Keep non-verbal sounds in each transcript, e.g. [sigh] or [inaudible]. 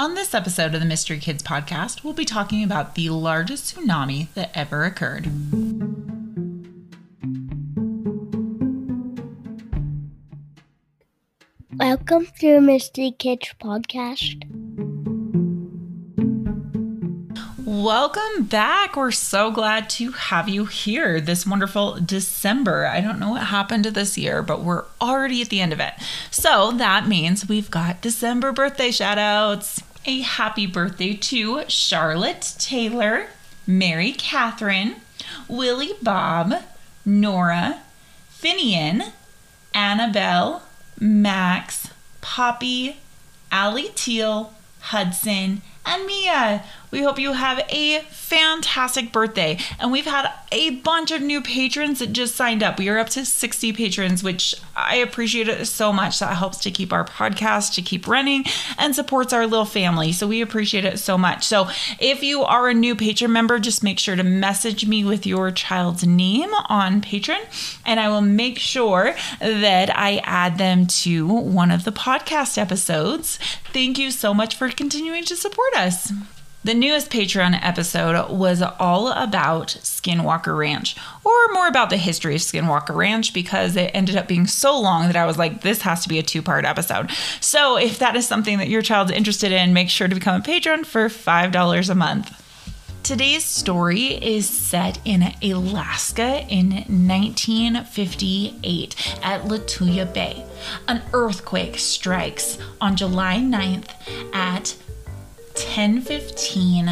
On this episode of the Mystery Kids podcast, we'll be talking about the largest tsunami that ever occurred. Welcome to Mystery Kids podcast. Welcome back. We're so glad to have you here this wonderful December. I don't know what happened to this year, but we're already at the end of it. So that means we've got December birthday shout outs. A happy birthday to Charlotte Taylor, Mary Catherine, Willie Bob, Nora, Finian, Annabelle, Max, Poppy, Allie Teal, Hudson, and Mia. We hope you have a fantastic birthday. And we've had a bunch of new patrons that just signed up. We are up to 60 patrons, which I appreciate it so much. That helps to keep our podcast to keep running and supports our little family. So we appreciate it so much. So if you are a new patron member, just make sure to message me with your child's name on Patreon, and I will make sure that I add them to one of the podcast episodes. Thank you so much for continuing to support us. The newest Patreon episode was all about Skinwalker Ranch, or more about the history of Skinwalker Ranch, because it ended up being so long that I was like, this has to be a two part episode. So if that is something that your child's interested in, make sure to become a patron for $5 a month. Today's story is set in Alaska in 1958 at Lituya Bay. An earthquake strikes on July 9th at 1015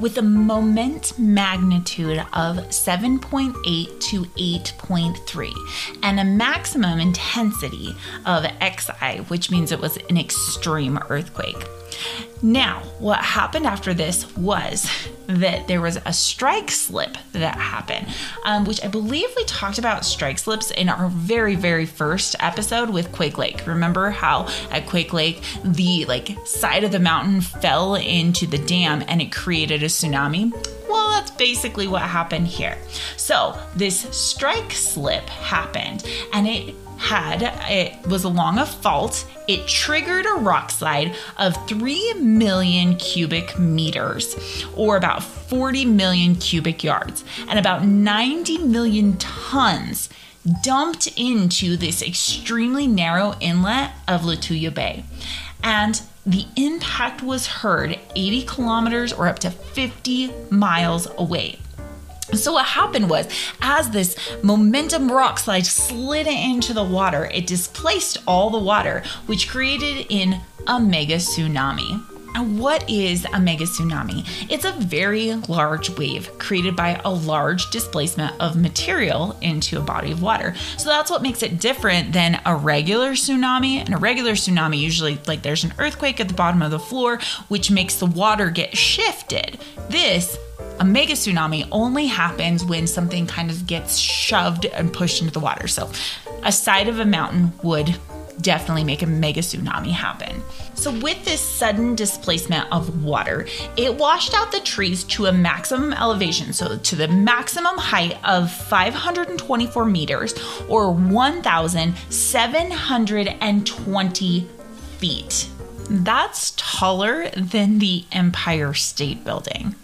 with a moment magnitude of 7.8 to 8.3 and a maximum intensity of XI, which means it was an extreme earthquake. Now, what happened after this was that there was a strike slip that happened, um, which I believe we talked about strike slips in our very, very first episode with Quake Lake. Remember how at Quake Lake the like side of the mountain fell into the dam and it created a tsunami? Well, that's basically what happened here. So this strike slip happened, and it had it was along a fault. It triggered a rock slide of 3 million cubic meters or about 40 million cubic yards and about 90 million tons dumped into this extremely narrow inlet of Lituya Bay. And the impact was heard 80 kilometers or up to 50 miles away so, what happened was, as this momentum rock slide slid into the water, it displaced all the water, which created in a mega tsunami. And what is a mega tsunami? It's a very large wave created by a large displacement of material into a body of water. So that's what makes it different than a regular tsunami. And a regular tsunami, usually, like there's an earthquake at the bottom of the floor, which makes the water get shifted. This a mega tsunami only happens when something kind of gets shoved and pushed into the water. So, a side of a mountain would definitely make a mega tsunami happen. So, with this sudden displacement of water, it washed out the trees to a maximum elevation, so to the maximum height of 524 meters or 1,720 feet. That's taller than the Empire State Building.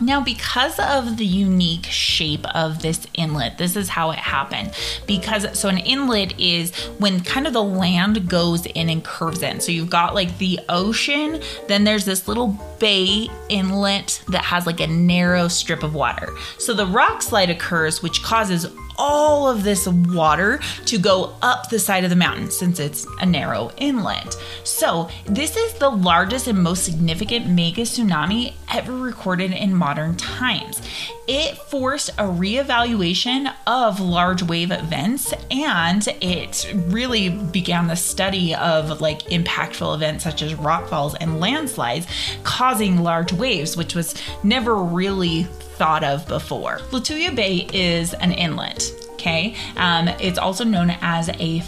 Now, because of the unique shape of this inlet, this is how it happened. Because so an inlet is when kind of the land goes in and curves in. So you've got like the ocean, then there's this little bay inlet that has like a narrow strip of water. So the rock slide occurs, which causes all of this water to go up the side of the mountain since it's a narrow inlet. So, this is the largest and most significant mega tsunami ever recorded in modern times. It forced a reevaluation of large wave events and it really began the study of like impactful events such as rockfalls and landslides causing large waves, which was never really thought of before. Lituya Bay is an inlet. Okay, um, it's also known as a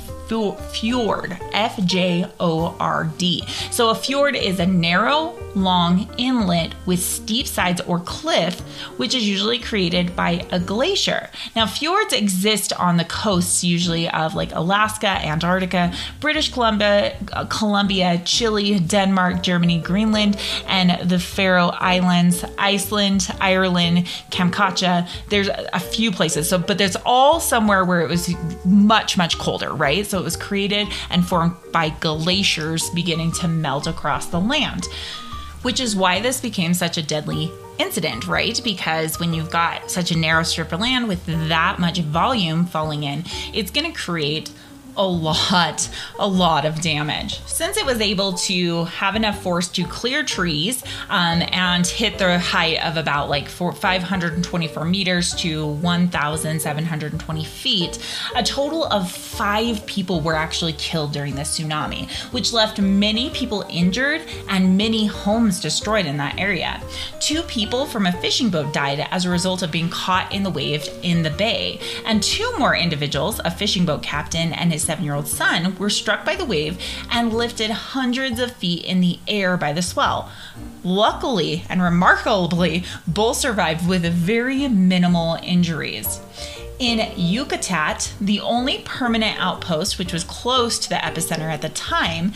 fjord, F J O R D. So a fjord is a narrow, long inlet with steep sides or cliff, which is usually created by a glacier. Now, fjords exist on the coasts, usually of like Alaska, Antarctica, British Columbia, uh, Columbia, Chile, Denmark, Germany, Greenland, and the Faroe Islands, Iceland, Ireland, Kamchatka. There's a few places. So, but there's all somewhere where it was much, much colder, right? So it was created and formed by glaciers beginning to melt across the land which is why this became such a deadly incident, right? Because when you've got such a narrow strip of land with that much volume falling in, it's going to create a lot, a lot of damage. Since it was able to have enough force to clear trees um, and hit the height of about like four, 524 meters to 1,720 feet, a total of five people were actually killed during this tsunami, which left many people injured and many homes destroyed in that area. Two people from a fishing boat died as a result of being caught in the wave in the bay, and two more individuals, a fishing boat captain and his seven year old son were struck by the wave and lifted hundreds of feet in the air by the swell. Luckily and remarkably, both survived with very minimal injuries. In Yakutat, the only permanent outpost, which was close to the epicenter at the time,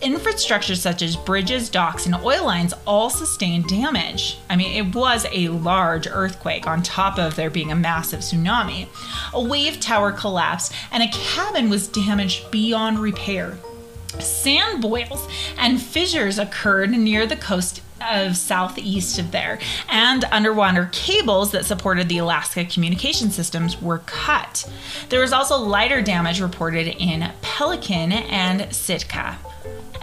infrastructure such as bridges, docks, and oil lines all sustained damage. I mean, it was a large earthquake on top of there being a massive tsunami. A wave tower collapsed, and a cabin was damaged beyond repair. Sand boils and fissures occurred near the coast of southeast of there, and underwater cables that supported the Alaska communication systems were cut. There was also lighter damage reported in Pelican and Sitka.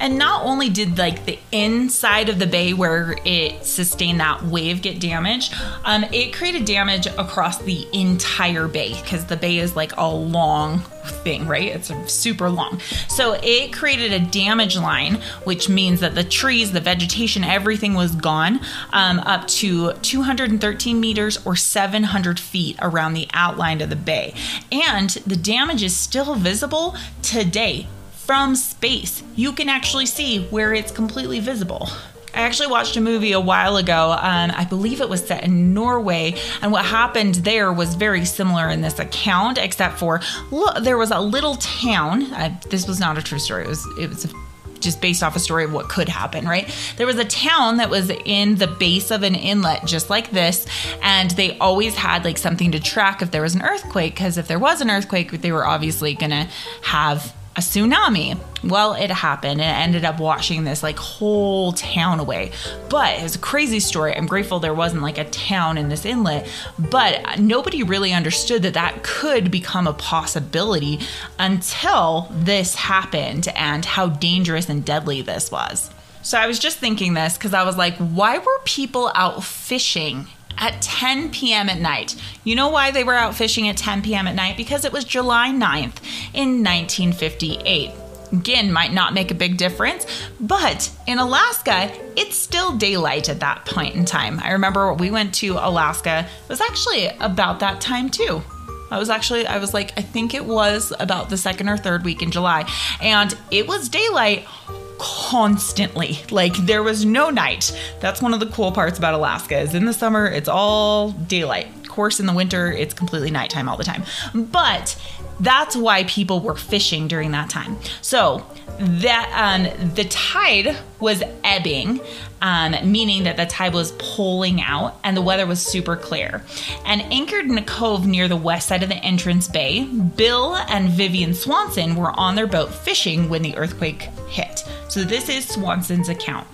And not only did like the inside of the bay where it sustained that wave get damaged, um, it created damage across the entire bay because the bay is like a long thing, right? It's super long. So it created a damage line, which means that the trees, the vegetation, everything was gone um, up to 213 meters or 700 feet around the outline of the bay. And the damage is still visible today from space. You can actually see where it's completely visible. I actually watched a movie a while ago. Um, I believe it was set in Norway, and what happened there was very similar in this account, except for look, there was a little town. This was not a true story. It was it was just based off a story of what could happen, right? There was a town that was in the base of an inlet, just like this, and they always had like something to track if there was an earthquake, because if there was an earthquake, they were obviously gonna have a tsunami. Well, it happened and it ended up washing this like whole town away. But it was a crazy story. I'm grateful there wasn't like a town in this inlet, but nobody really understood that that could become a possibility until this happened and how dangerous and deadly this was. So I was just thinking this because I was like, why were people out fishing at 10 p.m. at night. You know why they were out fishing at 10 p.m. at night? Because it was July 9th in 1958. Again, might not make a big difference, but in Alaska, it's still daylight at that point in time. I remember we went to Alaska, it was actually about that time too. I was actually, I was like, I think it was about the second or third week in July, and it was daylight constantly. Like there was no night. That's one of the cool parts about Alaska is in the summer it's all daylight. Of course in the winter it's completely nighttime all the time. But that's why people were fishing during that time. So that um, the tide was ebbing, um, meaning that the tide was pulling out and the weather was super clear. And anchored in a cove near the west side of the entrance bay, Bill and Vivian Swanson were on their boat fishing when the earthquake hit. So this is Swanson's account.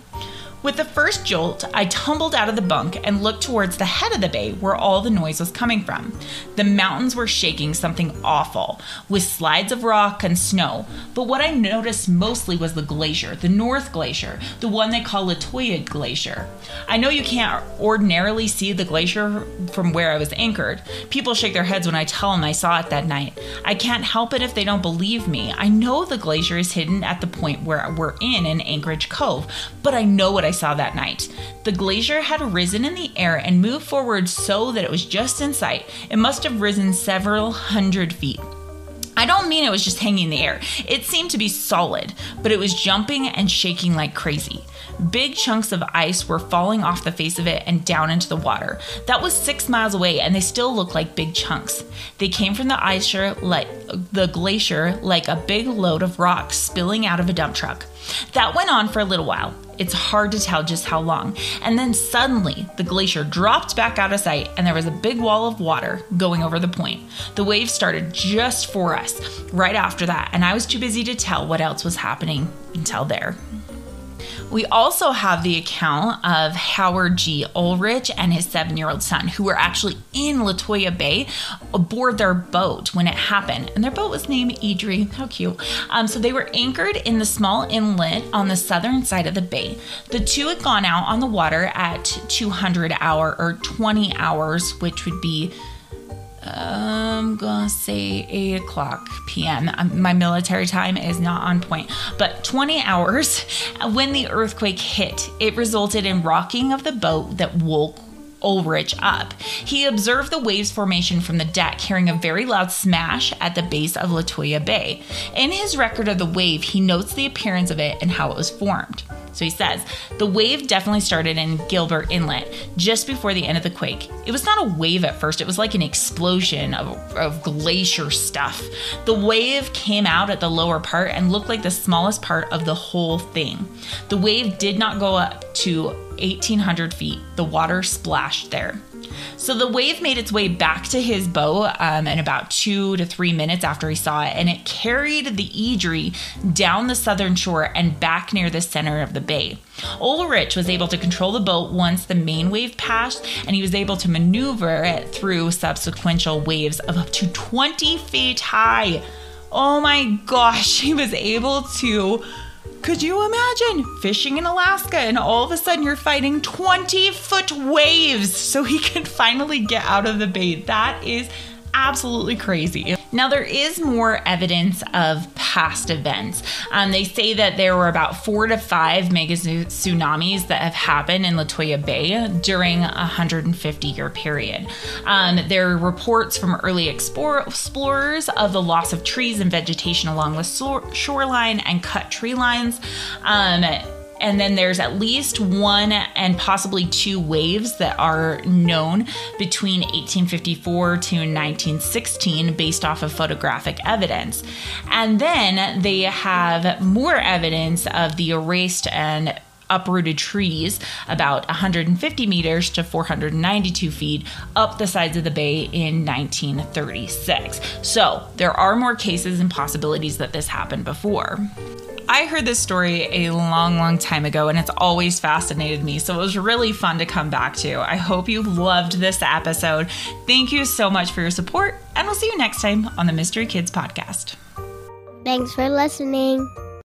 With the first jolt, I tumbled out of the bunk and looked towards the head of the bay where all the noise was coming from. The mountains were shaking something awful, with slides of rock and snow. But what I noticed mostly was the glacier, the North Glacier, the one they call Lituya Glacier. I know you can't ordinarily see the glacier from where I was anchored. People shake their heads when I tell them I saw it that night. I can't help it if they don't believe me. I know the glacier is hidden at the point where we're in in Anchorage Cove, but I know what I saw that night. The glacier had risen in the air and moved forward so that it was just in sight. It must have risen several hundred feet. I don't mean it was just hanging in the air. It seemed to be solid, but it was jumping and shaking like crazy. Big chunks of ice were falling off the face of it and down into the water. That was six miles away, and they still looked like big chunks. They came from the ice like the glacier like a big load of rocks spilling out of a dump truck. That went on for a little while. It's hard to tell just how long. And then suddenly, the glacier dropped back out of sight, and there was a big wall of water going over the point. The waves started just for us right after that, and I was too busy to tell what else was happening until there. We also have the account of Howard G. Ulrich and his seven year old son, who were actually in Lituya Bay aboard their boat when it happened. And their boat was named Edrie. How cute. Um, so they were anchored in the small inlet on the southern side of the bay. The two had gone out on the water at 200 hour or 20 hours, which would be I'm gonna say 8 o'clock p.m. Um, my military time is not on point, but 20 hours when the earthquake hit, it resulted in rocking of the boat that woke Ulrich up. He observed the waves formation from the deck, hearing a very loud smash at the base of Lituya Bay. In his record of the wave, he notes the appearance of it and how it was formed. So he says, the wave definitely started in Gilbert Inlet just before the end of the quake. It was not a wave at first, it was like an explosion of, of glacier stuff. The wave came out at the lower part and looked like the smallest part of the whole thing. The wave did not go up to 1,800 feet. The water splashed there. So the wave made its way back to his boat um, in about two to three minutes after he saw it, and it carried the Edrie down the southern shore and back near the center of the bay. Ulrich was able to control the boat once the main wave passed, and he was able to maneuver it through subsequential waves of up to 20 feet high. Oh my gosh, [laughs] he was able to could you imagine fishing in Alaska and all of a sudden you're fighting 20 foot waves so he [laughs] can finally get out of the bay? That is absolutely crazy. Now, there is more evidence of past events. Um, they say that there were about four to five mega tsunamis that have happened in Lituya Bay during a 150 year period. Um, there are reports from early explorers of the loss of trees and vegetation along the shoreline and cut tree lines. Um, and then there's at least one and possibly two waves that are known between 1854 to 1916 based off of photographic evidence. And then they have more evidence of the erased and uprooted trees about 150 meters to 492 feet up the sides of the bay in 1936. So there are more cases and possibilities that this happened before. I heard this story a long, long time ago, and it's always fascinated me. So it was really fun to come back to. I hope you loved this episode. Thank you so much for your support, and we'll see you next time on the Mystery Kids Podcast. Thanks for listening.